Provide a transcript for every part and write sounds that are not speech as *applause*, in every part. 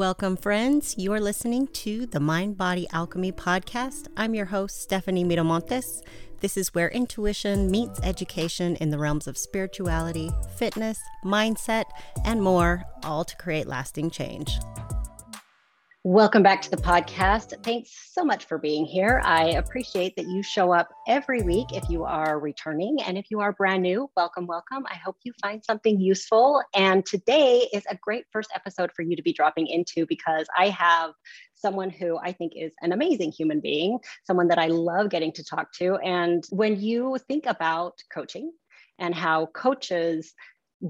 Welcome, friends. You are listening to the Mind Body Alchemy podcast. I'm your host, Stephanie Miramontes. This is where intuition meets education in the realms of spirituality, fitness, mindset, and more, all to create lasting change. Welcome back to the podcast. Thanks so much for being here. I appreciate that you show up every week if you are returning. And if you are brand new, welcome, welcome. I hope you find something useful. And today is a great first episode for you to be dropping into because I have someone who I think is an amazing human being, someone that I love getting to talk to. And when you think about coaching and how coaches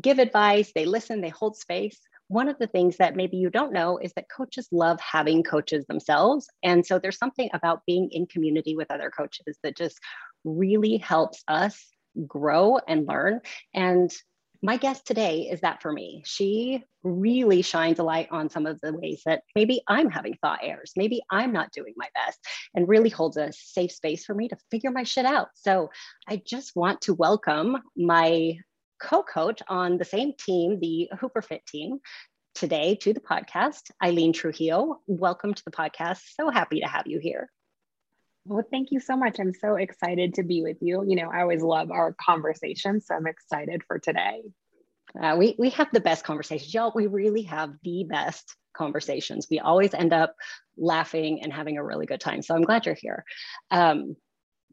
give advice, they listen, they hold space one of the things that maybe you don't know is that coaches love having coaches themselves. And so there's something about being in community with other coaches that just really helps us grow and learn. And my guest today is that for me. She really shines a light on some of the ways that maybe I'm having thought errors, maybe I'm not doing my best, and really holds a safe space for me to figure my shit out. So I just want to welcome my co-coach on the same team, the Hooper Fit team, today to the podcast, Eileen Trujillo. Welcome to the podcast. So happy to have you here. Well, thank you so much. I'm so excited to be with you. You know, I always love our conversations, so I'm excited for today. Uh, we we have the best conversations, y'all. We really have the best conversations. We always end up laughing and having a really good time. So I'm glad you're here. Um,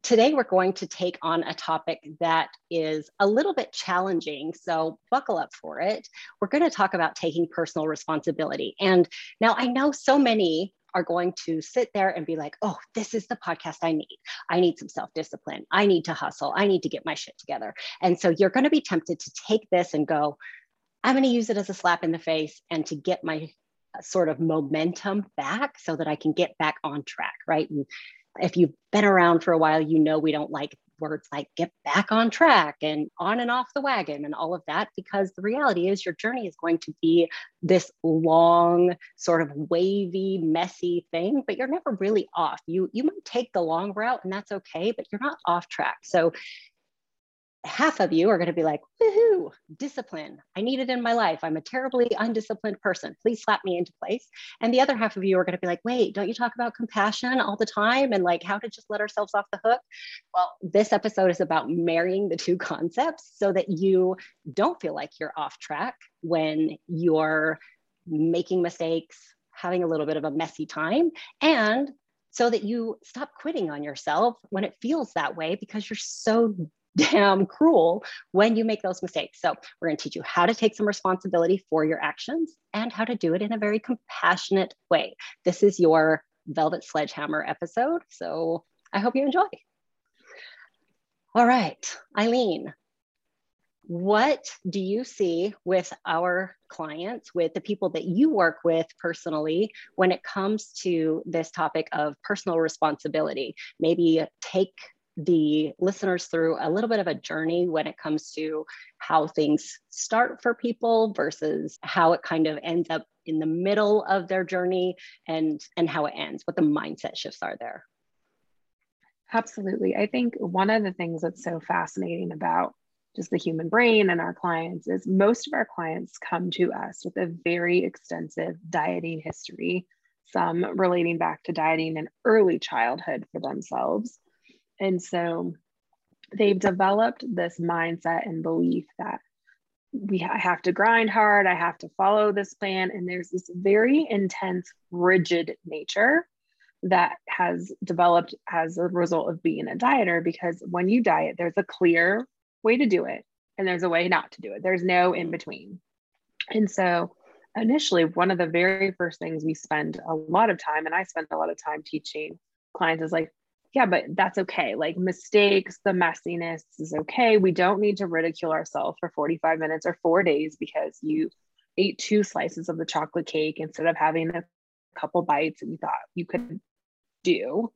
today we're going to take on a topic that is a little bit challenging. So buckle up for it. We're going to talk about taking personal responsibility. And now I know so many are going to sit there and be like, oh, this is the podcast I need. I need some self discipline. I need to hustle. I need to get my shit together. And so you're going to be tempted to take this and go, I'm going to use it as a slap in the face and to get my uh, sort of momentum back so that I can get back on track, right? And if you've been around for a while, you know we don't like words like get back on track and on and off the wagon and all of that because the reality is your journey is going to be this long sort of wavy messy thing but you're never really off. You you might take the long route and that's okay but you're not off track. So half of you are going to be like, woohoo, discipline. I need it in my life. I'm a terribly undisciplined person. Please slap me into place. And the other half of you are going to be like, wait, don't you talk about compassion all the time and like how to just let ourselves off the hook? Well, this episode is about marrying the two concepts so that you don't feel like you're off track when you're making mistakes, having a little bit of a messy time, and so that you stop quitting on yourself when it feels that way because you're so damn cruel when you make those mistakes. So, we're going to teach you how to take some responsibility for your actions and how to do it in a very compassionate way. This is your Velvet Sledgehammer episode. So, I hope you enjoy. All right, Eileen, what do you see with our clients, with the people that you work with personally, when it comes to this topic of personal responsibility? Maybe take the listeners through a little bit of a journey when it comes to how things start for people versus how it kind of ends up in the middle of their journey and and how it ends what the mindset shifts are there. Absolutely. I think one of the things that's so fascinating about just the human brain and our clients is most of our clients come to us with a very extensive dieting history some relating back to dieting in early childhood for themselves and so they've developed this mindset and belief that we I have to grind hard, I have to follow this plan. And there's this very intense, rigid nature that has developed as a result of being a dieter because when you diet, there's a clear way to do it and there's a way not to do it. There's no in between. And so initially, one of the very first things we spend a lot of time, and I spend a lot of time teaching clients is like, yeah, but that's okay. Like mistakes, the messiness is okay. We don't need to ridicule ourselves for 45 minutes or four days because you ate two slices of the chocolate cake instead of having a couple bites that you thought you could do.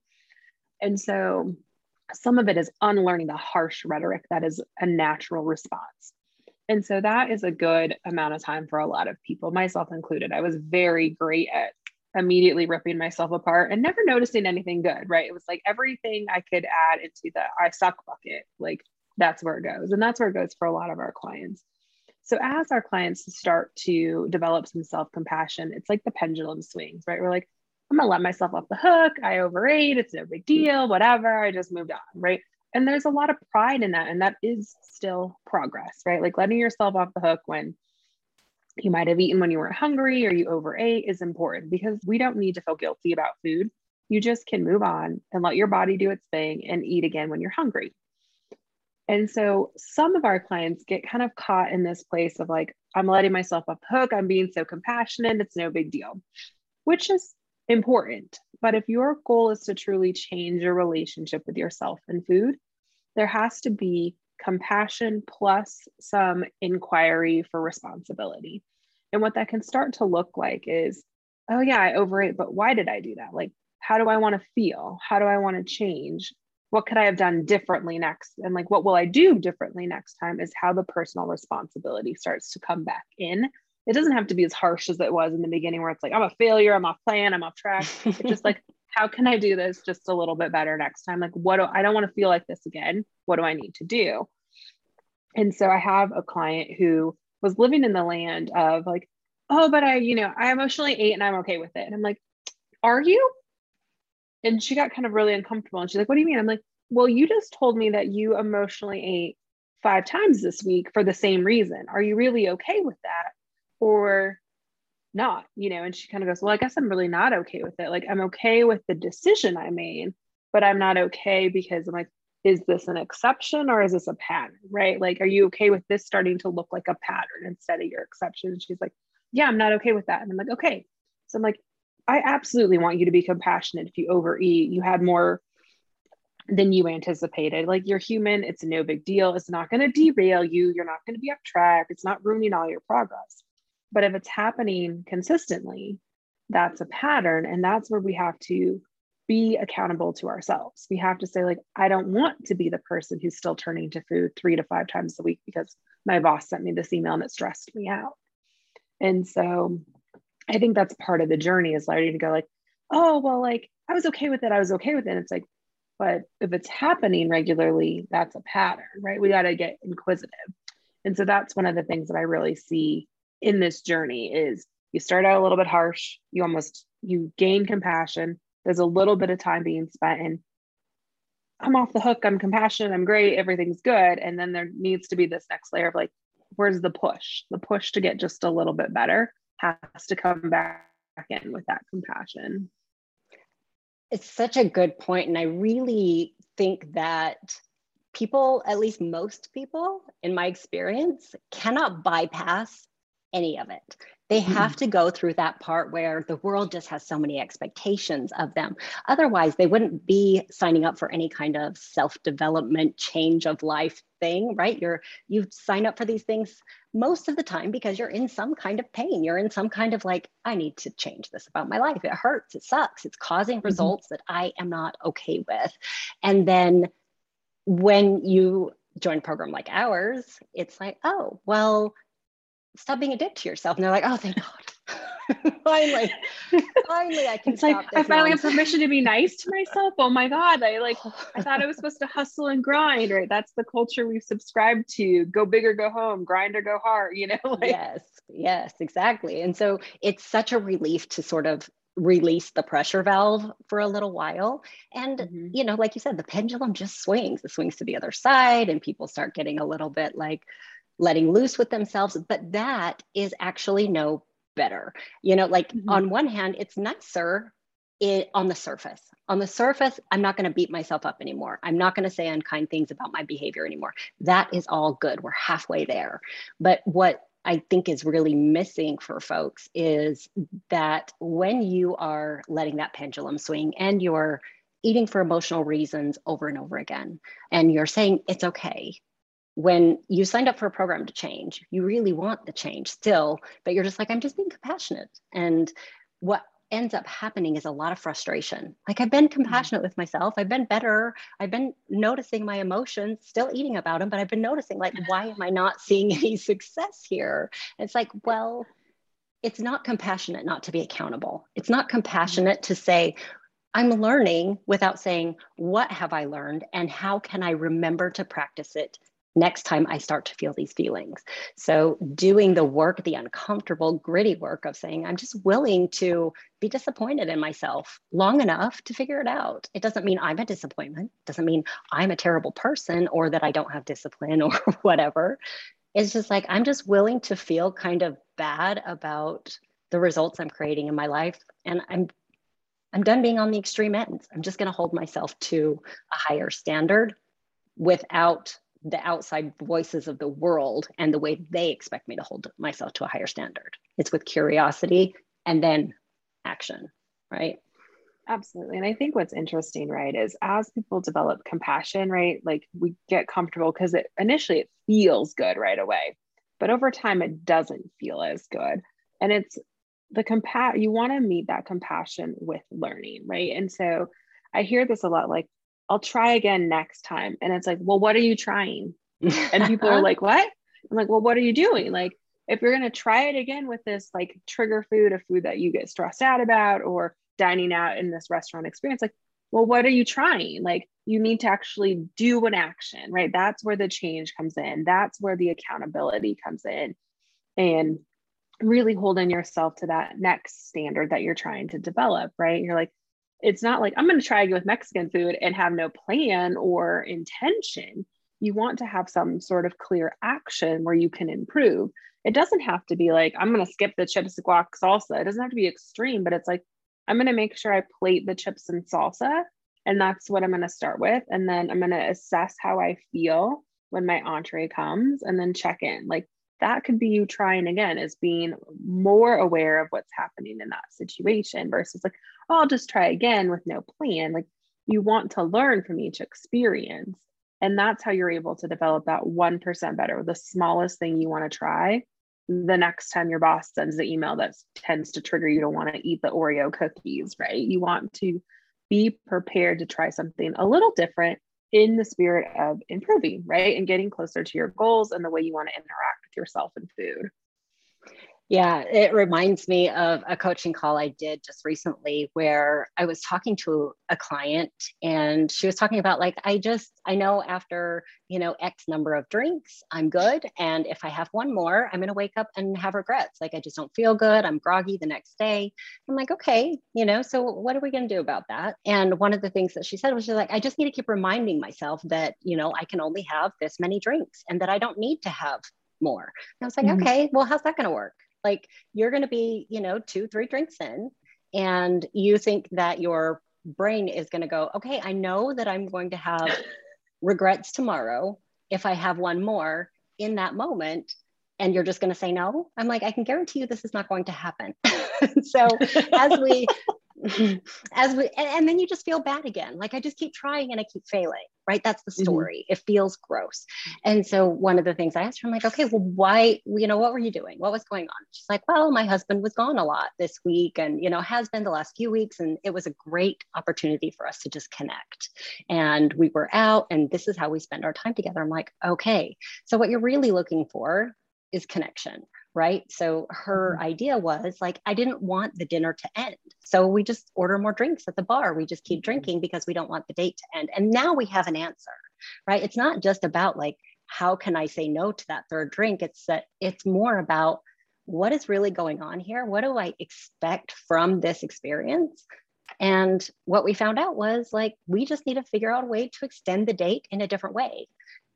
And so some of it is unlearning the harsh rhetoric that is a natural response. And so that is a good amount of time for a lot of people, myself included. I was very great at immediately ripping myself apart and never noticing anything good, right? It was like everything I could add into the I suck bucket, like that's where it goes. And that's where it goes for a lot of our clients. So as our clients start to develop some self-compassion, it's like the pendulum swings, right? We're like, I'm gonna let myself off the hook. I overate, it's no big deal, whatever. I just moved on, right? And there's a lot of pride in that. And that is still progress, right? Like letting yourself off the hook when you might have eaten when you weren't hungry or you overate is important because we don't need to feel guilty about food. You just can move on and let your body do its thing and eat again when you're hungry. And so some of our clients get kind of caught in this place of like, I'm letting myself off the hook. I'm being so compassionate. It's no big deal, which is important. But if your goal is to truly change your relationship with yourself and food, there has to be compassion plus some inquiry for responsibility. And what that can start to look like is, oh, yeah, I overate, but why did I do that? Like, how do I want to feel? How do I want to change? what could I have done differently next? And like, what will I do differently next time is how the personal responsibility starts to come back in. It doesn't have to be as harsh as it was in the beginning, where it's like, I'm a failure, I'm off plan, I'm off track. It's just *laughs* like, how can I do this just a little bit better next time? Like, what do I don't want to feel like this again? What do I need to do? And so I have a client who was living in the land of like, oh, but I, you know, I emotionally ate and I'm okay with it. And I'm like, are you? and she got kind of really uncomfortable and she's like what do you mean i'm like well you just told me that you emotionally ate five times this week for the same reason are you really okay with that or not you know and she kind of goes well i guess i'm really not okay with it like i'm okay with the decision i made but i'm not okay because i'm like is this an exception or is this a pattern right like are you okay with this starting to look like a pattern instead of your exception and she's like yeah i'm not okay with that and i'm like okay so i'm like I absolutely want you to be compassionate if you overeat. You had more than you anticipated. Like you're human, it's no big deal. It's not going to derail you. You're not going to be off track. It's not ruining all your progress. But if it's happening consistently, that's a pattern. And that's where we have to be accountable to ourselves. We have to say, like, I don't want to be the person who's still turning to food three to five times a week because my boss sent me this email and it stressed me out. And so I think that's part of the journey is learning to go like, oh, well, like I was okay with it. I was okay with it. And it's like, but if it's happening regularly, that's a pattern, right? We got to get inquisitive. And so that's one of the things that I really see in this journey is you start out a little bit harsh, you almost you gain compassion. There's a little bit of time being spent and I'm off the hook, I'm compassionate, I'm great, everything's good. And then there needs to be this next layer of like, where's the push? The push to get just a little bit better has to come back in with that compassion. It's such a good point, And I really think that people, at least most people in my experience, cannot bypass any of it. They mm-hmm. have to go through that part where the world just has so many expectations of them. Otherwise, they wouldn't be signing up for any kind of self-development, change of life thing, right? You're you sign up for these things most of the time because you're in some kind of pain. You're in some kind of like, I need to change this about my life. It hurts, it sucks, it's causing mm-hmm. results that I am not okay with. And then when you join a program like ours, it's like, oh, well, stop being a dick to yourself. And they're like, oh, thank God. *laughs* finally, finally, I can. It's like I finally have permission to be nice to myself. Oh my god! I like. *laughs* I thought I was supposed to hustle and grind. Right? That's the culture we've subscribed to. Go big or go home. Grind or go hard. You know. *laughs* Like, yes. Yes. Exactly. And so it's such a relief to sort of release the pressure valve for a little while and mm-hmm. you know like you said the pendulum just swings it swings to the other side and people start getting a little bit like letting loose with themselves but that is actually no better. You know, like mm-hmm. on one hand, it's nicer it, on the surface. On the surface, I'm not going to beat myself up anymore. I'm not going to say unkind things about my behavior anymore. That is all good. We're halfway there. But what I think is really missing for folks is that when you are letting that pendulum swing and you're eating for emotional reasons over and over again, and you're saying it's okay, when you signed up for a program to change, you really want the change still, but you're just like, I'm just being compassionate. And what ends up happening is a lot of frustration. Like I've been mm-hmm. compassionate with myself. I've been better. I've been noticing my emotions, still eating about them, but I've been noticing like, *laughs* why am I not seeing any success here? And it's like, well, it's not compassionate not to be accountable. It's not compassionate to say, I'm learning without saying, what have I learned and how can I remember to practice it next time I start to feel these feelings. So, doing the work, the uncomfortable, gritty work of saying, I'm just willing to be disappointed in myself long enough to figure it out. It doesn't mean I'm a disappointment, it doesn't mean I'm a terrible person or that I don't have discipline *laughs* or whatever. It's just like, I'm just willing to feel kind of bad about the results I'm creating in my life. And I'm I'm done being on the extreme ends. I'm just going to hold myself to a higher standard without the outside voices of the world and the way they expect me to hold myself to a higher standard. It's with curiosity and then action, right? Absolutely. And I think what's interesting, right, is as people develop compassion, right, like we get comfortable because it initially it feels good right away, but over time it doesn't feel as good. And it's the compa you want to meet that compassion with learning, right? And so I hear this a lot like, I'll try again next time. And it's like, well, what are you trying? And people are *laughs* like, what? I'm like, well, what are you doing? Like, if you're going to try it again with this like trigger food, a food that you get stressed out about, or dining out in this restaurant experience, like, well, what are you trying? Like, you need to actually do an action, right? That's where the change comes in. That's where the accountability comes in. And really holding yourself to that next standard that you're trying to develop, right? You're like, it's not like I'm going to try again with Mexican food and have no plan or intention. You want to have some sort of clear action where you can improve. It doesn't have to be like, I'm going to skip the chips, guac, salsa. It doesn't have to be extreme, but it's like, I'm going to make sure I plate the chips and salsa. And that's what I'm going to start with. And then I'm going to assess how I feel when my entree comes and then check in. Like, that could be you trying again as being more aware of what's happening in that situation versus like i'll just try again with no plan like you want to learn from each experience and that's how you're able to develop that 1% better the smallest thing you want to try the next time your boss sends the email that tends to trigger you to want to eat the oreo cookies right you want to be prepared to try something a little different in the spirit of improving, right? And getting closer to your goals and the way you want to interact with yourself and food. Yeah, it reminds me of a coaching call I did just recently where I was talking to a client and she was talking about like I just I know after, you know, X number of drinks, I'm good and if I have one more, I'm going to wake up and have regrets. Like I just don't feel good, I'm groggy the next day. I'm like, "Okay, you know, so what are we going to do about that?" And one of the things that she said was she's like, "I just need to keep reminding myself that, you know, I can only have this many drinks and that I don't need to have more." And I was like, mm-hmm. "Okay, well, how's that going to work?" Like you're going to be, you know, two, three drinks in, and you think that your brain is going to go, okay, I know that I'm going to have *laughs* regrets tomorrow if I have one more in that moment. And you're just going to say no. I'm like, I can guarantee you this is not going to happen. *laughs* so as we *laughs* as we and, and, then you just feel bad again like i just keep trying and i keep failing right? That's the mm-hmm. story. Mm-hmm. it feels gross. And so one of the things i asked her i'm like okay well why you know what were you doing? What was going on? She's like well my husband was gone a lot this week and you know has been the last few weeks and it was a great opportunity for us to just connect. And we were out and this is how we spend our time together. I'm like okay. So what you're really looking for is connection right? So her mm-hmm. idea was like, I didn't want the dinner to end. So we just order more drinks at the bar. We just keep mm-hmm. drinking because we don't want the date to end. And now we have an answer, right? It's not just about like, how can I say no to that third drink? It's that it's more about what is really going on here? What do I expect from this experience? And what we found out was like, we just need to figure out a way to extend the date in a different way.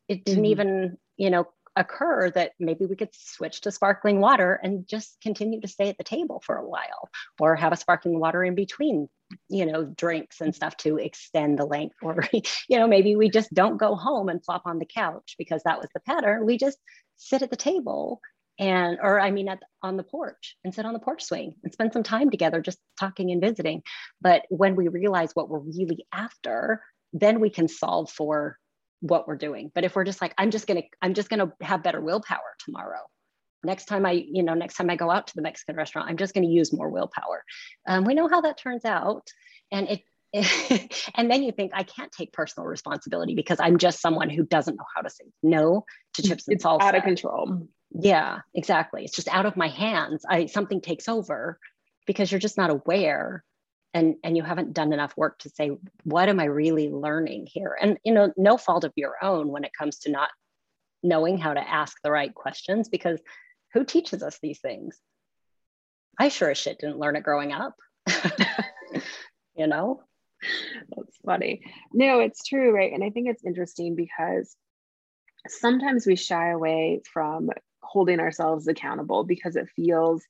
It didn't mm-hmm. even, you know, occur that maybe we could switch to sparkling water and just continue to stay at the table for a while or have a sparkling water in between you know drinks and stuff to extend the length or *laughs* you know maybe we just don't go home and flop on the couch because that was the pattern. We just sit at the table and or i mean at on the porch and sit on the porch swing and spend some time together just talking and visiting. But when we realize what we're really after then we can solve for what we're doing. But if we're just like, I'm just gonna, I'm just gonna have better willpower tomorrow. Next time I, you know, next time I go out to the Mexican restaurant, I'm just gonna use more willpower. Um, we know how that turns out, and it. *laughs* and then you think I can't take personal responsibility because I'm just someone who doesn't know how to say no to chips and it's salsa. Out of control. Yeah, exactly. It's just out of my hands. I something takes over because you're just not aware and and you haven't done enough work to say what am i really learning here and you know no fault of your own when it comes to not knowing how to ask the right questions because who teaches us these things? I sure as shit didn't learn it growing up. *laughs* you know? That's funny. No, it's true, right? And I think it's interesting because sometimes we shy away from holding ourselves accountable because it feels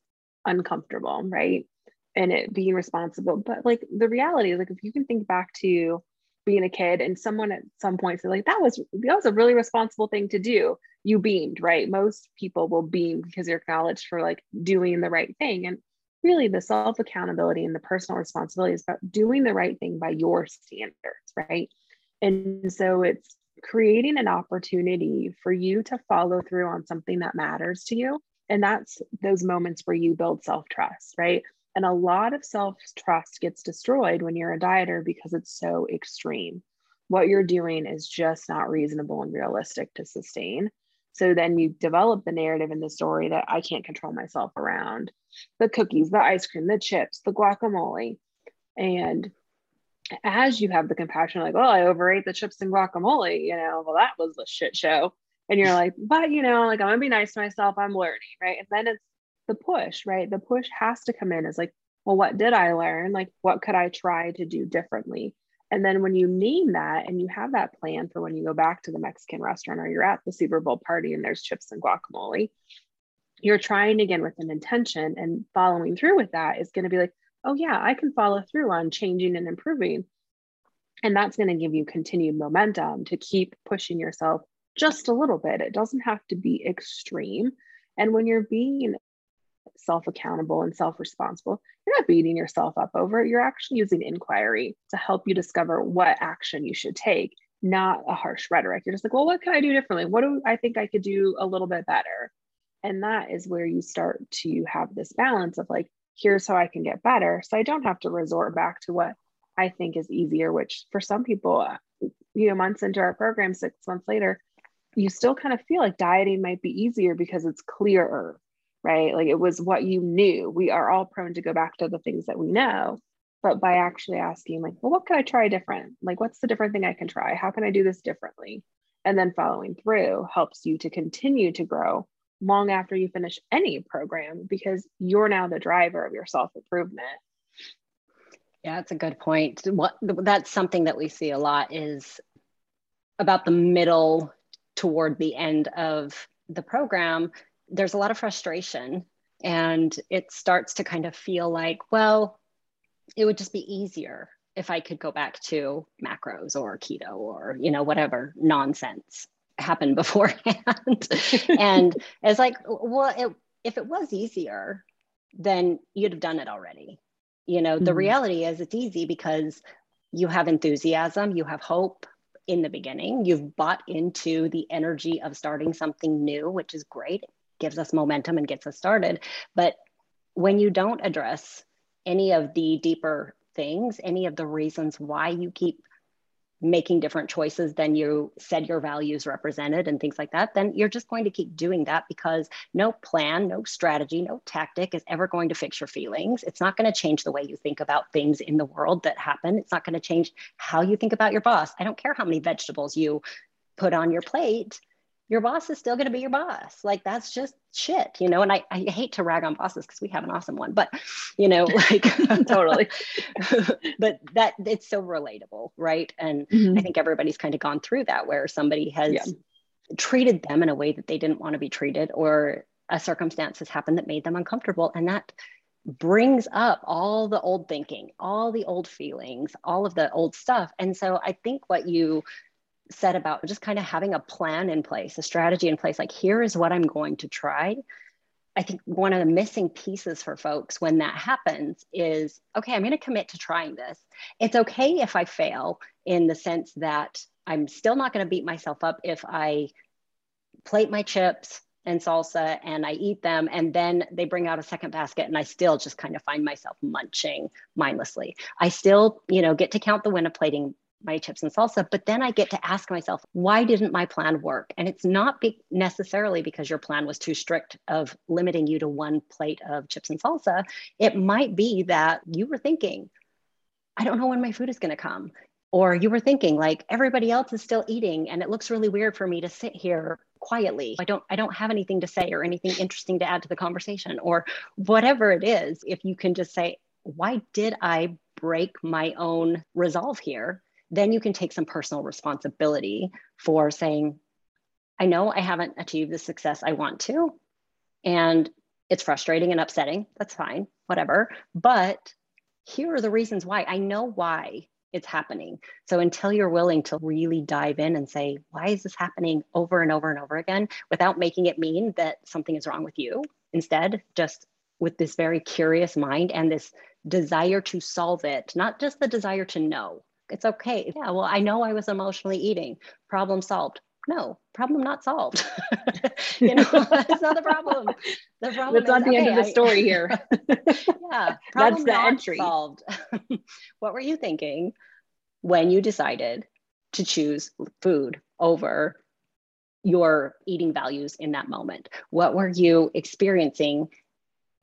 uncomfortable, right? And it being responsible. But like the reality is like if you can think back to being a kid and someone at some point said like that was that was a really responsible thing to do you beamed right most people will beam because you're acknowledged for like doing the right thing and really the self accountability and the personal responsibility is about doing the right thing by your standards right and so it's creating an opportunity for you to follow through on something that matters to you. And that's those moments where you build self trust, right? And a lot of self trust gets destroyed when you're a dieter because it's so extreme. What you're doing is just not reasonable and realistic to sustain. So then you develop the narrative in the story that I can't control myself around the cookies, the ice cream, the chips, the guacamole. And as you have the compassion, like, oh, I overate the chips and guacamole, you know, well, that was a shit show. And you're like, but you know, like I'm gonna be nice to myself, I'm learning, right? And then it's the push, right? The push has to come in as like, well, what did I learn? Like, what could I try to do differently? And then when you name that and you have that plan for when you go back to the Mexican restaurant or you're at the Super Bowl party and there's chips and guacamole, you're trying again with an intention and following through with that is going to be like, oh, yeah, I can follow through on changing and improving. And that's going to give you continued momentum to keep pushing yourself just a little bit. It doesn't have to be extreme. And when you're being self accountable and self responsible, you're not beating yourself up over it. You're actually using inquiry to help you discover what action you should take, not a harsh rhetoric. You're just like, well, what can I do differently? What do I think I could do a little bit better? And that is where you start to have this balance of like, here's how I can get better. So I don't have to resort back to what I think is easier, which for some people, uh, you know, months into our program, six months later, you still kind of feel like dieting might be easier because it's clearer, right? Like it was what you knew. We are all prone to go back to the things that we know. But by actually asking, like, well, what could I try different? Like, what's the different thing I can try? How can I do this differently? And then following through helps you to continue to grow long after you finish any program because you're now the driver of your self improvement. Yeah, that's a good point. What that's something that we see a lot is about the middle toward the end of the program. There's a lot of frustration, and it starts to kind of feel like, well, it would just be easier if I could go back to macros or keto or you know whatever nonsense happened *laughs* beforehand. and it's like, well, it, if it was easier, then you'd have done it already. You know, mm-hmm. the reality is it's easy because you have enthusiasm, you have hope in the beginning, you've bought into the energy of starting something new, which is great. It gives us momentum and gets us started. But when you don't address any of the deeper things, any of the reasons why you keep making different choices than you said your values represented and things like that, then you're just going to keep doing that because no plan, no strategy, no tactic is ever going to fix your feelings. It's not going to change the way you think about things in the world that happen. It's not going to change how you think about your boss. I don't care how many vegetables you put on your plate your boss is still going to be your boss. Like that's just shit, you know. And I, I hate to rag on bosses because we have an awesome one, but you know, like *laughs* *laughs* totally. *laughs* but that it's so relatable, right? And mm-hmm. I think everybody's kind of gone through that where somebody has yeah. treated them in a way that they didn't want to be treated, or a circumstance has happened that made them uncomfortable, and that brings up all the old thinking, all the old feelings, all of the old stuff. And so I think what you said about just kind of having a plan in place, a strategy in place, like here is what I'm going to try. I think one of the missing pieces for folks when that happens is okay, I'm going to commit to trying this. It's okay if I fail in the sense that I'm still not going to beat myself up if I plate my chips and salsa and I eat them and then they bring out a second basket and I still just kind of find myself munching mindlessly. I still, you know, get to count the win of plating my chips and salsa but then i get to ask myself why didn't my plan work and it's not be- necessarily because your plan was too strict of limiting you to one plate of chips and salsa it might be that you were thinking i don't know when my food is going to come or you were thinking like everybody else is still eating and it looks really weird for me to sit here quietly. I don't I don't have anything to say or anything interesting to add to the conversation or whatever it is. If you can just say, why did I break my own resolve here? Then you can take some personal responsibility for saying, I know I haven't achieved the success I want to. And it's frustrating and upsetting. That's fine, whatever. But here are the reasons why. I know why it's happening. So until you're willing to really dive in and say, why is this happening over and over and over again without making it mean that something is wrong with you? Instead, just with this very curious mind and this desire to solve it, not just the desire to know. It's okay. Yeah, well, I know I was emotionally eating. Problem solved. No problem not solved. *laughs* You know *laughs* that's not the problem. The problem that's not the okay, end of the story I, here. *laughs* Yeah that's the entry. solved. What were you thinking when you decided to choose food over your eating values in that moment? What were you experiencing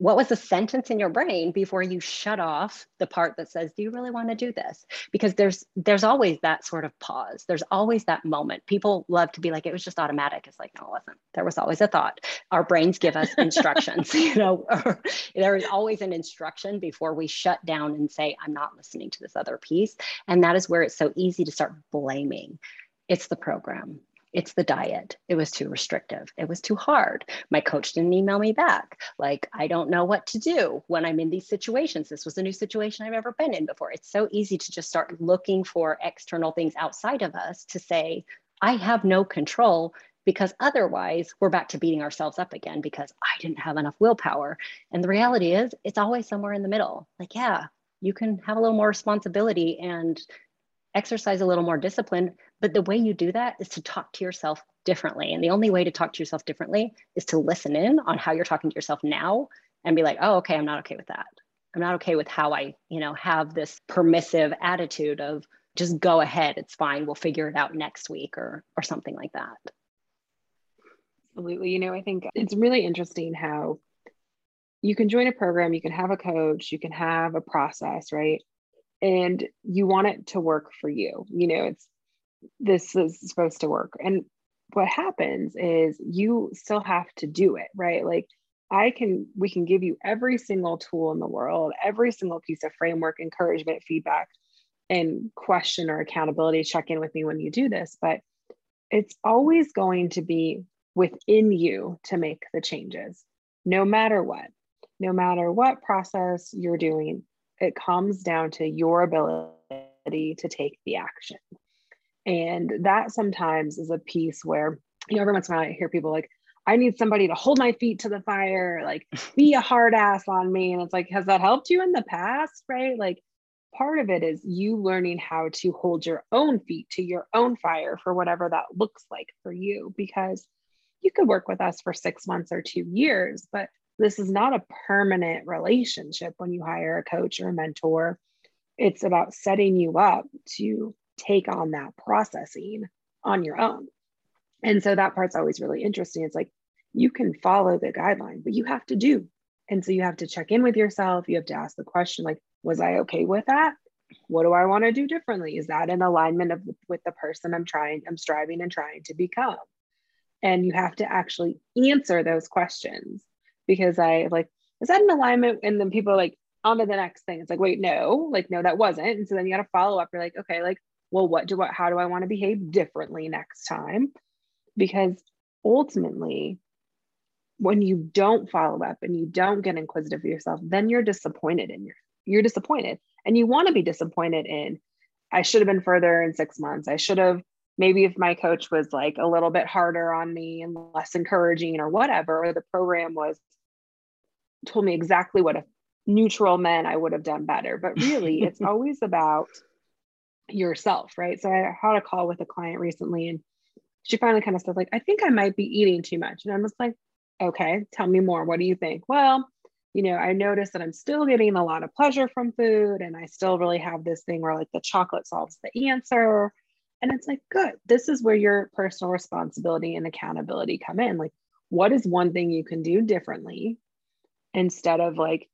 what was the sentence in your brain before you shut off the part that says do you really want to do this? Because there's there's always that sort of pause. There's always that moment. People love to be like it was just automatic. It's like no it wasn't. There was always a thought. Our brains give us instructions *laughs* you know there is always an instruction before we shut down and say i'm not listening to this other piece. And that is where it's so easy to start blaming. It's the program it's the diet. It was too restrictive. It was too hard. My coach didn't email me back. Like, I don't know what to do when I'm in these situations. This was a new situation I've ever been in before. It's so easy to just start looking for external things outside of us to say, I have no control because otherwise we're back to beating ourselves up again because I didn't have enough willpower. And the reality is, it's always somewhere in the middle. Like, yeah, you can have a little more responsibility and exercise a little more discipline. But the way you do that is to talk to yourself differently. And the only way to talk to yourself differently is to listen in on how you're talking to yourself now and be like, oh, okay, I'm not okay with that. I'm not okay with how I, you know, have this permissive attitude of just go ahead, it's fine, we'll figure it out next week or or something like that. Absolutely. You know, I think it's really interesting how you can join a program, you can have a coach, you can have a process, right? and you want it to work for you. You know, it's this is supposed to work. And what happens is you still have to do it, right? Like I can, we can give you every single tool in the world, every single piece of framework, encouragement, feedback, and question or accountability. Check in with me when you do this, but it's always going to be within you to make the changes, no matter what. No matter what process you're doing, it comes down to your ability to take the action. And that sometimes is a piece where, you know, every once in a while I hear people like, I need somebody to hold my feet to the fire, like *laughs* be a hard ass on me. And it's like, has that helped you in the past? Right. Like part of it is you learning how to hold your own feet to your own fire for whatever that looks like for you. Because you could work with us for six months or two years, but this is not a permanent relationship when you hire a coach or a mentor. It's about setting you up to take on that processing on your own. And so that part's always really interesting. It's like you can follow the guideline, but you have to do. And so you have to check in with yourself. You have to ask the question like, was I okay with that? What do I want to do differently? Is that in alignment of with the person I'm trying, I'm striving and trying to become? And you have to actually answer those questions because I like, is that in alignment? And then people are like, on to the next thing. It's like, wait, no, like, no, that wasn't. And so then you got to follow up. You're like, okay, like, well, what do I, how do I want to behave differently next time? Because ultimately, when you don't follow up and you don't get inquisitive of yourself, then you're disappointed in your, you're disappointed and you want to be disappointed in, I should have been further in six months. I should have maybe if my coach was like a little bit harder on me and less encouraging or whatever, or the program was told me exactly what a neutral meant, I would have done better. But *laughs* really, it's always about yourself, right? So I had a call with a client recently and she finally kind of said, like, I think I might be eating too much. And I was like, okay, tell me more. What do you think? Well, you know, I noticed that I'm still getting a lot of pleasure from food and I still really have this thing where like the chocolate solves the answer. And it's like, good. This is where your personal responsibility and accountability come in. Like, what is one thing you can do differently instead of like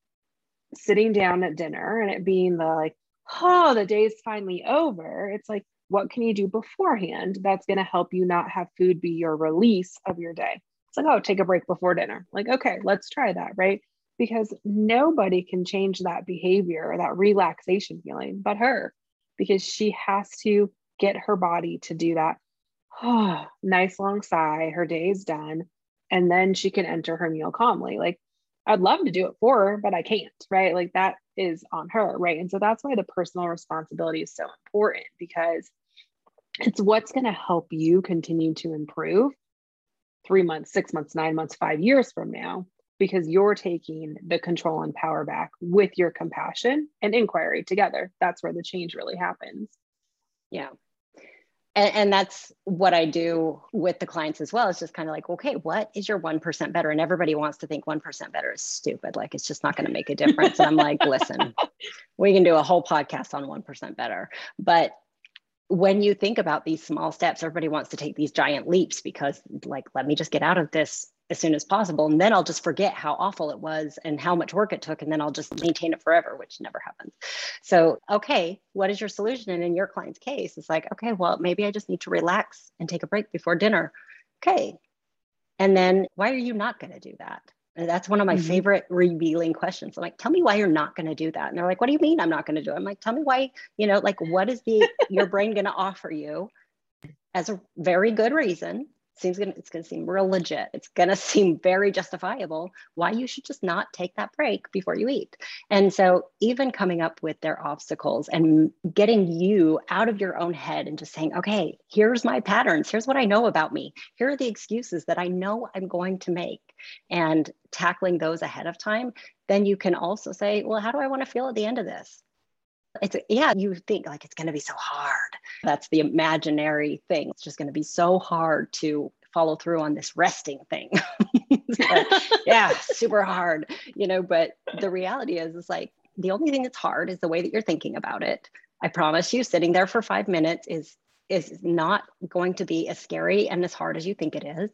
sitting down at dinner and it being the like, oh, the day's finally over? It's like, what can you do beforehand that's going to help you not have food be your release of your day? It's like, oh, take a break before dinner. Like, okay, let's try that, right? Because nobody can change that behavior or that relaxation feeling but her, because she has to get her body to do that. Oh, *sighs* nice long sigh. Her day is done. And then she can enter her meal calmly. Like, I'd love to do it for her, but I can't, right? Like, that is on her, right? And so that's why the personal responsibility is so important because it's what's going to help you continue to improve three months, six months, nine months, five years from now, because you're taking the control and power back with your compassion and inquiry together. That's where the change really happens. Yeah. And, and that's what I do with the clients as well. It's just kind of like, okay, what is your 1% better? And everybody wants to think 1% better is stupid. Like it's just not going to make a difference. and I'm like, listen, *laughs* we can do a whole podcast on 1% better. But when you think about these small steps, everybody wants to take these giant leaps because, like, let me just get out of this as soon as possible. And then I'll just forget how awful it was and how much work it took. And then I'll just maintain it forever, which never happens. So, okay, what is your solution? And in your client's case, it's like, okay, well, maybe I just need to relax and take a break before dinner. Okay. And then why are you not going to do that? And that's one of my mm-hmm. favorite revealing questions. I'm like, tell me why you're not going to do that. And they're like, what do you mean I'm not going to do it? I'm like, tell me why, you know, like what is the your brain going to offer you as a very good reason seems gonna it's gonna seem real legit. It's gonna *laughs* seem very justifiable why you should just not take that break before you eat. And so even coming up with their obstacles and getting you out of your own head and just saying, okay, here's my patterns, here's what I know about me, here are the excuses that I know I'm going to make, and tackling those ahead of time, then you can also say, well, how do I want to feel at the end of this? It's yeah you think like it's going to be so hard. That's the imaginary thing. It's just going to be so hard to follow through on this resting thing. *laughs* So, yeah super hard you know but the reality is is like the only thing that's hard is the way that you're thinking about it. I promise you sitting there for five minutes is is not going to be as scary and as hard as you think it is.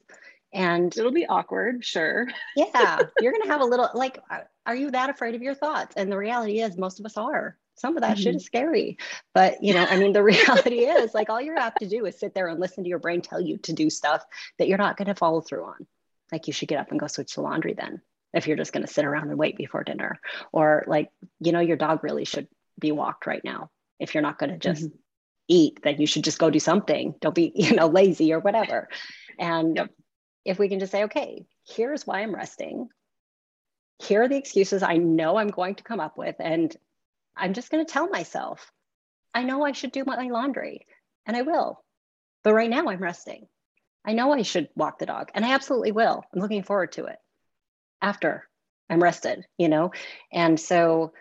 And it'll be awkward sure. Yeah *laughs* you're going to have a little like are you that afraid of your thoughts? And the reality is most of us are some of that mm-hmm. shit is scary. But, you know, I mean, the *laughs* reality is like all you have to do is sit there and listen to your brain tell you to do stuff that you're not going to follow through on. Like you should get up and go switch the laundry then if you're just going to sit around and wait before dinner. Or like, you know, your dog really should be walked right now. If you're not going to just mm-hmm. eat, then you should just go do something. Don't be, *laughs* you know, lazy or whatever. And yep. if we can just say, okay, here's why I'm resting. Here are the excuses I know I'm going to come up with. And I'm just going to tell myself, I know I should do my laundry and I will. But right now I'm resting. I know I should walk the dog and I absolutely will. I'm looking forward to it after I'm rested, you know? And so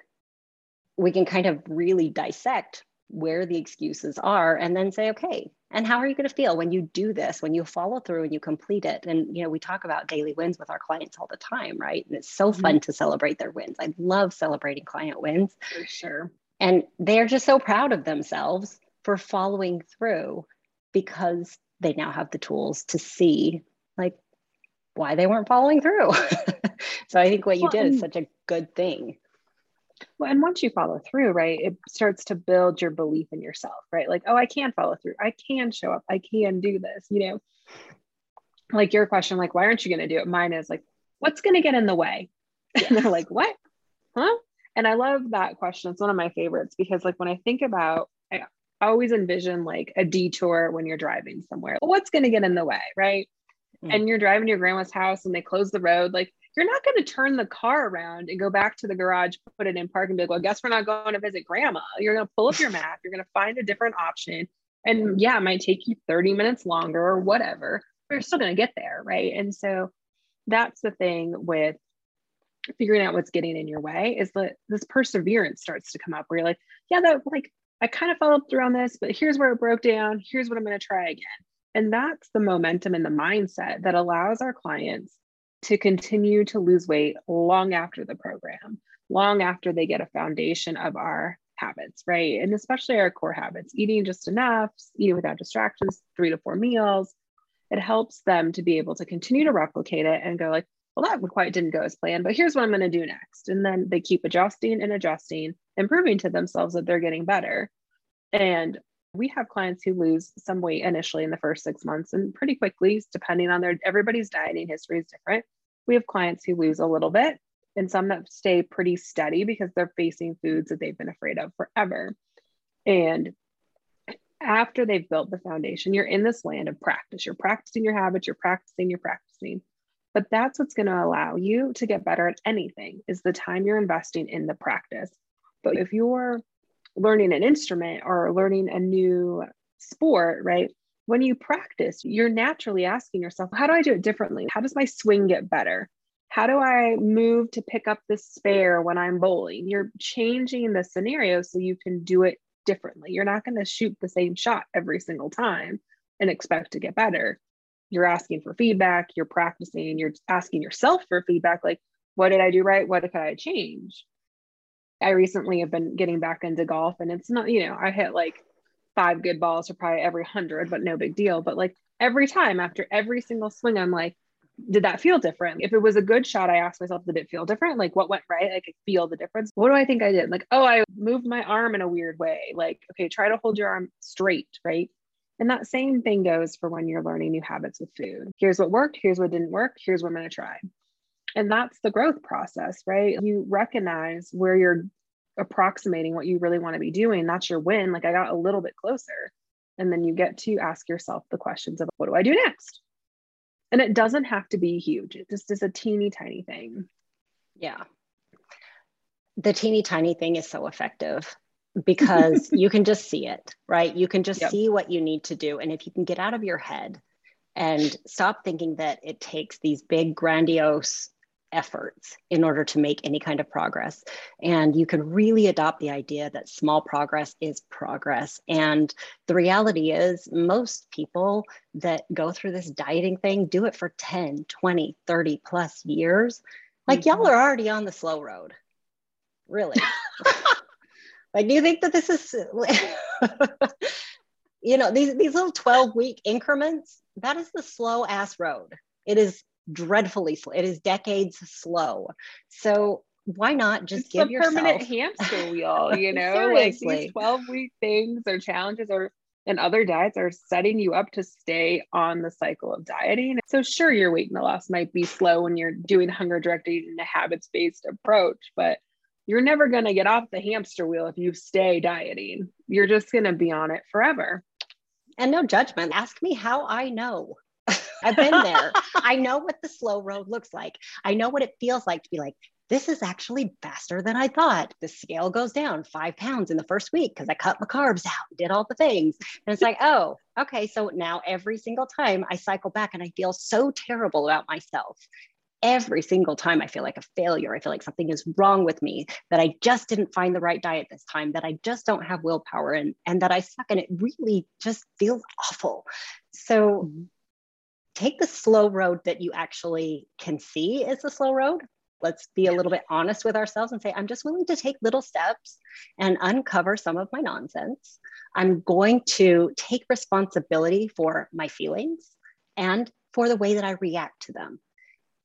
we can kind of really dissect where the excuses are and then say, okay, and how are you going to feel when you do this when you follow through and you complete it? And you know we talk about daily wins with our clients all the time right? And it's so mm-hmm. fun to celebrate their wins. I love celebrating client wins. For sure. And they're just so proud of themselves for following through because they now have the tools to see like why they weren't following through. *laughs* So i think what you did is such a good thing well, and once you follow through, right, it starts to build your belief in yourself, right? Like, oh, I can follow through. I can show up. I can do this, you know. Like your question, like, why aren't you going to do it? Mine is like, what's going to get in the way? Yes. *laughs* And they're like, what? Huh? And I love that question. It's one of my favorites because, like, when I think about, I always envision like a detour when you're driving somewhere. What's going to get in the way, right? Mm. And you're driving to your grandma's house and they close the road. Like, you're not going to turn the car around and go back to the garage, put it in park, and be like, well, guess we're not going to visit grandma. You're going to pull up your map, you're going to find a different option. And yeah, it might take you 30 minutes longer or whatever, but you're still going to get there. Right. And so that's the thing with figuring out what's getting in your way is that this perseverance starts to come up where you're like, yeah, that like I kind of followed through on this, but here's where it broke down. Here's what I'm going to try again. And that's the momentum and the mindset that allows our clients to continue to lose weight long after the program, long after they get a foundation of our habits, right? And especially our core habits, eating just enough, eating without distractions, three to four meals. It helps them to be able to continue to replicate it and go like, well, that quite didn't go as planned, but here's what I'm going to do next. And then they keep adjusting and adjusting and proving to themselves that they're getting better. And We have clients who lose some weight initially in the first six months and pretty quickly, depending on their everybody's dieting history is different. We have clients who lose a little bit and some that stay pretty steady because they're facing foods that they've been afraid of forever. And after they've built the foundation, you're in this land of practice. You're practicing your habits, you're practicing, you're practicing. But that's what's going to allow you to get better at anything is the time you're investing in the practice. But if you're learning an instrument or learning a new sport, right? When you practice, you're naturally asking yourself, how do I do it differently? How does my swing get better? How do I move to pick up the spare when I'm bowling? You're changing the scenario so you can do it differently. You're not going to shoot the same shot every single time and expect to get better. You're asking for feedback, you're practicing, you're asking yourself for feedback like, what did I do right? What could I change? I recently have been getting back into golf and it's not, you know, I hit like five good balls for probably every hundred, but no big deal. But like every time after every single swing, I'm like, did that feel different? If it was a good shot, I asked myself, did it feel different? Like what went right? I could feel the difference. What do I think I did? Like, oh, I moved my arm in a weird way. Like, okay, try to hold your arm straight, right? And that same thing goes for when you're learning new habits with food. Here's what worked, here's what didn't work, here's what I'm going to try. And that's the growth process, right? You recognize where you're approximating what you really want to be doing. That's your win. Like I got a little bit closer. And then you get to ask yourself the questions of what do I do next? And it doesn't have to be huge, it just is a teeny tiny thing. Yeah. The teeny tiny thing is so effective because *laughs* you can just see it, right? You can just yep. see what you need to do. And if you can get out of your head and stop thinking that it takes these big, grandiose efforts in order to make any kind of progress. And you can really adopt the idea that small progress is progress. And the reality is, most people that go through this dieting thing do it for 10, 20, 30 plus years. Like, mm-hmm. y'all are already on the slow road. Really. *laughs* like, do you think that this is, *laughs* you know, these, these little 12 week increments? That is the slow ass road. It is dreadfully slow. It is decades slow. So why not just it's give a yourself permanent *laughs* hamster wheel, you know, like these 12 week things or challenges or and other diets are setting you up to stay on the cycle of dieting. So sure your weight and the loss might be slow when you're doing hunger directed in a habits-based approach, but you're never going to get off the hamster wheel if you stay dieting. You're just going to be on it forever. And no judgment. Ask me how I know. I've been there. *laughs* I know what the slow road looks like. I know what it feels like to be like, this is actually faster than I thought. The scale goes down five pounds in the first week because I cut my carbs out, did all the things. And it's like, oh, okay. So now every single time I cycle back and I feel so terrible about myself. Every single time I feel like a failure. I feel like something is wrong with me, that I just didn't find the right diet this time, that I just don't have willpower and, and that I suck. And it really just feels awful. So mm-hmm take the slow road that you actually can see is the slow road. Let's be a little bit honest with ourselves and say, I'm just willing to take little steps and uncover some of my nonsense. I'm going to take responsibility for my feelings and for the way that I react to them.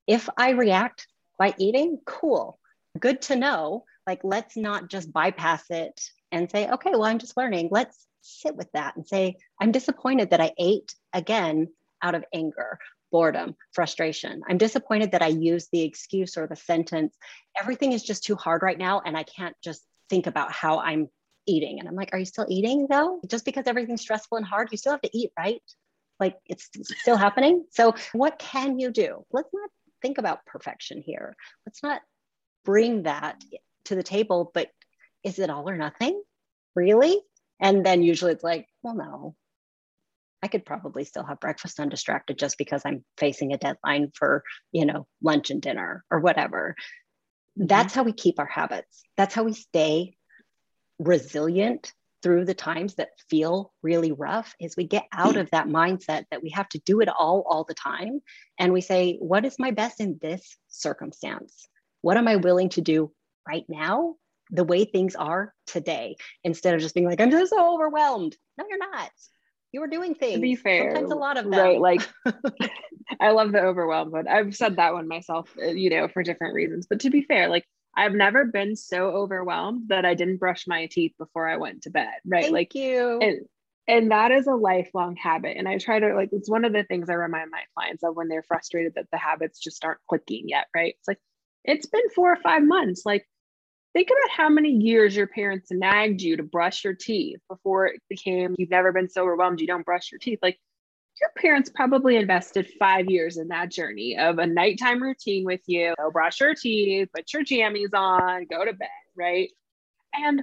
If I react by eating, cool, good to know. Like, let's not just bypass it and say, okay, well, I'm just learning. Let's sit with that and say, I'm disappointed that I ate again out of anger, boredom, frustration. I'm disappointed that I used the excuse or the sentence, everything is just too hard right now. And I can't just think about how I'm eating. And I'm like, are you still eating though? Just because everything's stressful and hard, you still have to eat, right? Like it's still happening. So, what can you do? Let's not think about perfection here. Let's not bring that to the table, but is it all or nothing? Really? And then usually it's like, well, no, I could probably still have breakfast undistracted just because I'm facing a deadline for, you know, lunch and dinner or whatever. Mm-hmm. That's how we keep our habits. That's how we stay resilient through the times that feel really rough is we get out of that mindset that we have to do it all all the time and we say what is my best in this circumstance what am i willing to do right now the way things are today instead of just being like i'm just so overwhelmed no you're not you were doing things. To be fair, sometimes a lot of them. Right, like *laughs* *laughs* I love the overwhelmed one. I've said that one myself, uh, you know, for different reasons. But to be fair, like I've never been so overwhelmed that I didn't brush my teeth before I went to bed. Right, Thank like you. And, and that is a lifelong habit. And I try to like, it's one of the things I remind my clients of when they're frustrated that the habits just aren't clicking yet, right? It's like, it's been four or five months. Like, think about how many years your parents nagged you to brush your teeth before it became you've never been so overwhelmed you don't brush your teeth. Like, your parents probably invested five years in that journey of a nighttime routine with you. Go brush your teeth, put your jammies on, go to bed, right? And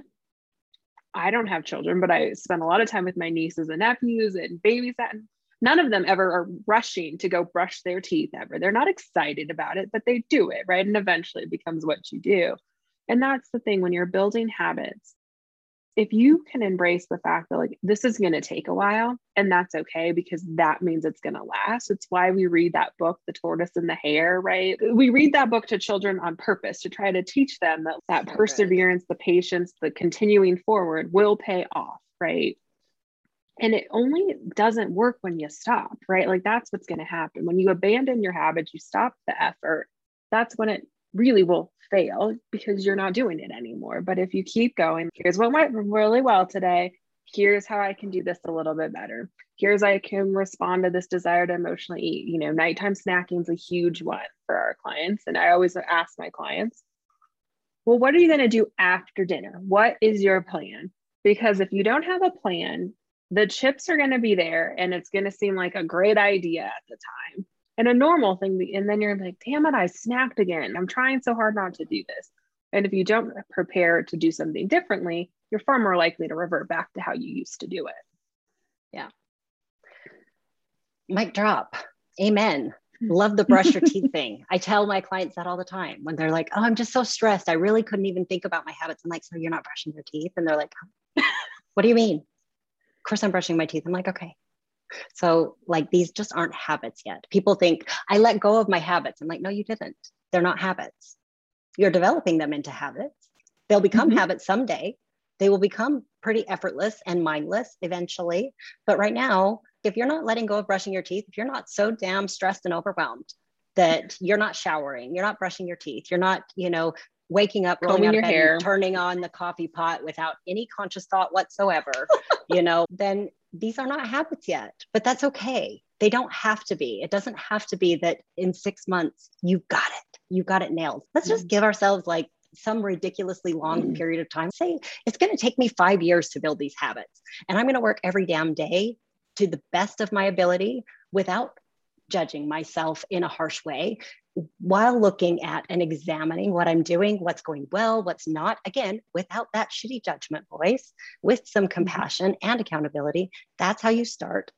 I don't have children, but I spend a lot of time with my nieces and nephews and babysitting. None of them ever are rushing to go brush their teeth ever. They're not excited about it, but they do it, right? And eventually it becomes what you do. And that's the thing when you're building habits, if you can embrace the fact that like this is going to take a while and that's okay because that means it's going to last. It's why we read that book the tortoise and the hare right? We read that book to children on purpose to try to teach them that that so perseverance good. the patience the continuing forward will pay off right? And it only doesn't work when you stop right? Like that's what's going to happen. When you abandon your habits you stop the effort. That's when it really will fail because you're not doing it anymore. But if you keep going, here's what went really well today. Here's how I can do this a little bit better. Here's how I can respond to this desire to emotionally eat. You know, nighttime snacking is a huge one for our clients. And I always ask my clients, well, what are you going to do after dinner? What is your plan? Because if you don't have a plan, the chips are going to be there and it's going to seem like a great idea at the time and a normal thing. And then you're like, damn it, I snapped again. I'm trying so hard not to do this. And if you don't prepare to do something differently, you're far more likely to revert back to how you used to do it. Yeah. Mic drop. Amen. *laughs* Love the brush your teeth thing. I tell my clients that all the time when they're like, oh, I'm just so stressed. I really couldn't even think about my habits. I'm like, so you're not brushing your teeth? And they're like, *laughs* what do you mean? Of course I'm brushing my teeth. I'm like, okay, so, like, these just aren't habits yet. People think I let go of my habits. I'm like, no, you didn't. They're not habits. You're developing them into habits. They'll become mm-hmm. habits someday. They will become pretty effortless and mindless eventually. But right now, if you're not letting go of brushing your teeth, if you're not so damn stressed and overwhelmed that you're not showering, you're not brushing your teeth, you're not, you know, waking up, rolling out bed, hair. turning on the coffee pot without any conscious thought whatsoever, you know, then these are not habits yet, but that's okay. They don't have to be. It doesn't have to be that in six months you've got it. You've got it nailed. Let's just mm. give ourselves like some ridiculously long mm. period of time. Say it's going to take me five years to build these habits, and I'm going to work every damn day to the best of my ability without judging myself in a harsh way while looking at and examining what I'm doing, what's going well, what's not, again, without that shitty judgment voice, with some mm-hmm. compassion and accountability, that's how you start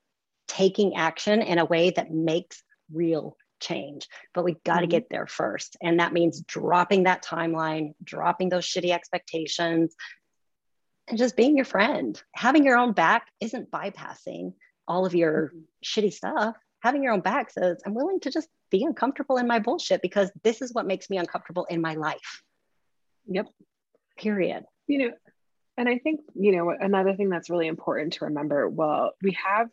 taking action in a way that makes real change. But we got to mm-hmm. get there first. And that means dropping that timeline, dropping those shitty expectations, and just being your friend. Having your own back isn't bypassing all of your mm-hmm. shitty stuff having your own back says, I'm willing to just be uncomfortable in my bullshit because this is what makes me uncomfortable in my life. Yep. Period. You know, and I think, you know, another thing that's really important to remember well, we have,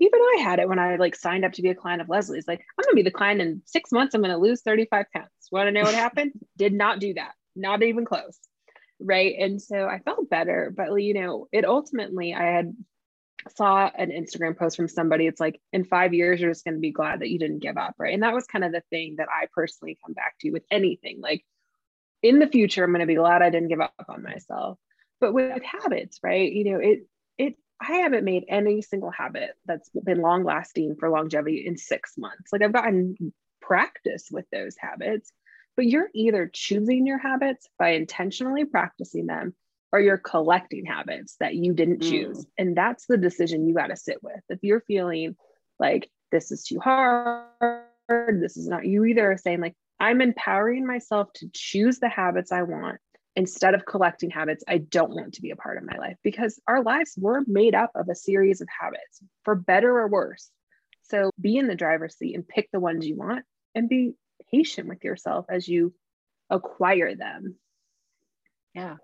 even I had it when I like signed up to be a client of Leslie's. Like, I'm going to be the client in six months. I'm going to lose 35 pounds. Want to know what happened? *laughs* Did not do that. Not even close. Right. And so I felt better, but, you know, it ultimately, I had saw an Instagram post from somebody. It's like, in five years, you're just going to be glad that you didn't give up. Right. And that was kind of the thing that I personally come back to with anything. Like, in the future, I'm going to be glad I didn't give up on myself. But with habits, right? You know, it, it, I haven't made any single habit that's been long lasting for longevity in six months. Like, I've gotten practice with those habits, but you're either choosing your habits by intentionally practicing them or you're collecting habits that you didn't mm. choose. Mm. And that's the decision you got to sit with. If you're feeling like this is too hard, this is not, you either are saying, like, I'm empowering myself to choose the habits I want instead of collecting habits I don't want to be a part of my life because our lives were made up of a series of habits for better or worse. So be in the driver's seat and pick the ones you want and be patient with yourself as you acquire them. Yeah.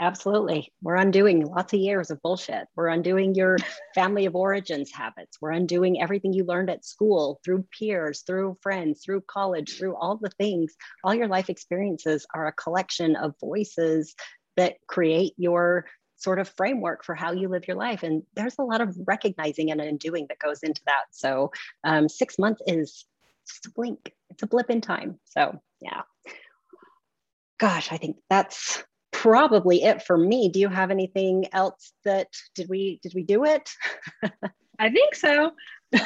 Absolutely. We're undoing lots of years of bullshit. We're undoing your *laughs* family of origins habits. We're undoing everything you learned at school through peers, through friends, through college, through all the things. All your life experiences are a collection of voices that create your sort of framework for how you live your life. And there's a lot of recognizing and undoing that goes into that. So um, six months is just a blink, it's a blip in time. So yeah. Gosh, I think that's probably it for me. Do you have anything else that did we did we do it? *laughs* I think so. *laughs*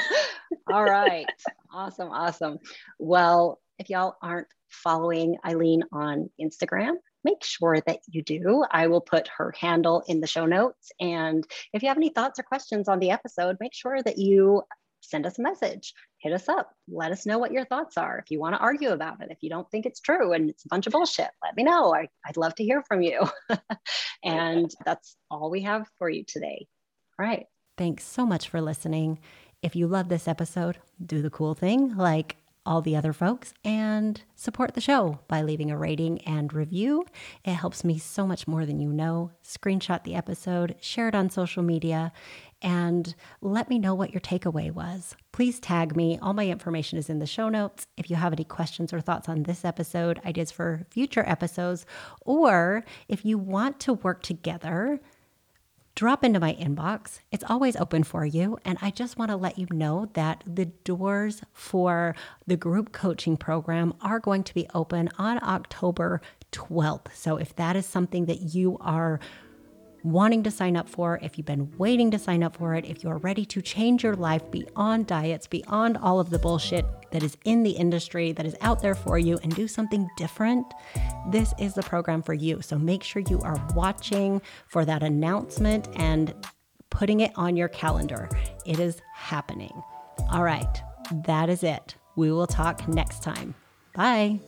All right. Awesome. Awesome. Well, if y'all aren't following Eileen on Instagram, make sure that you do. I will put her handle in the show notes. And if you have any thoughts or questions on the episode, make sure that you send us a message, hit us up, let us know what your thoughts are. If you want to argue about it, if you don't think it's true and it's a bunch of bullshit, let me know. I, would love to hear from you. *laughs* and that's all we have for you today. All right. Thanks so much for listening. If you love this episode, do the cool thing like all the other folks and support the show by leaving a rating and review. It helps me so much more than you know. Screenshot the episode, share it on social media, and let me know what your takeaway was. Please tag me. All my information is in the show notes. If you have any questions or thoughts on this episode, ideas for future episodes, or if you want to work together, drop into my inbox. It's always open for you. And I just want to let you know that the doors for the group coaching program are going to be open on October 12th. So if that is something that you are wanting to sign up for, if you've been waiting to sign up for it, if you're ready to change your life beyond diets, beyond all of the bullshit that is in the industry, that is out there for you, and do something different, this is the program for you. So make sure you are watching for that announcement and putting it on your calendar. It is happening. All right, that is it. We will talk next time. Bye.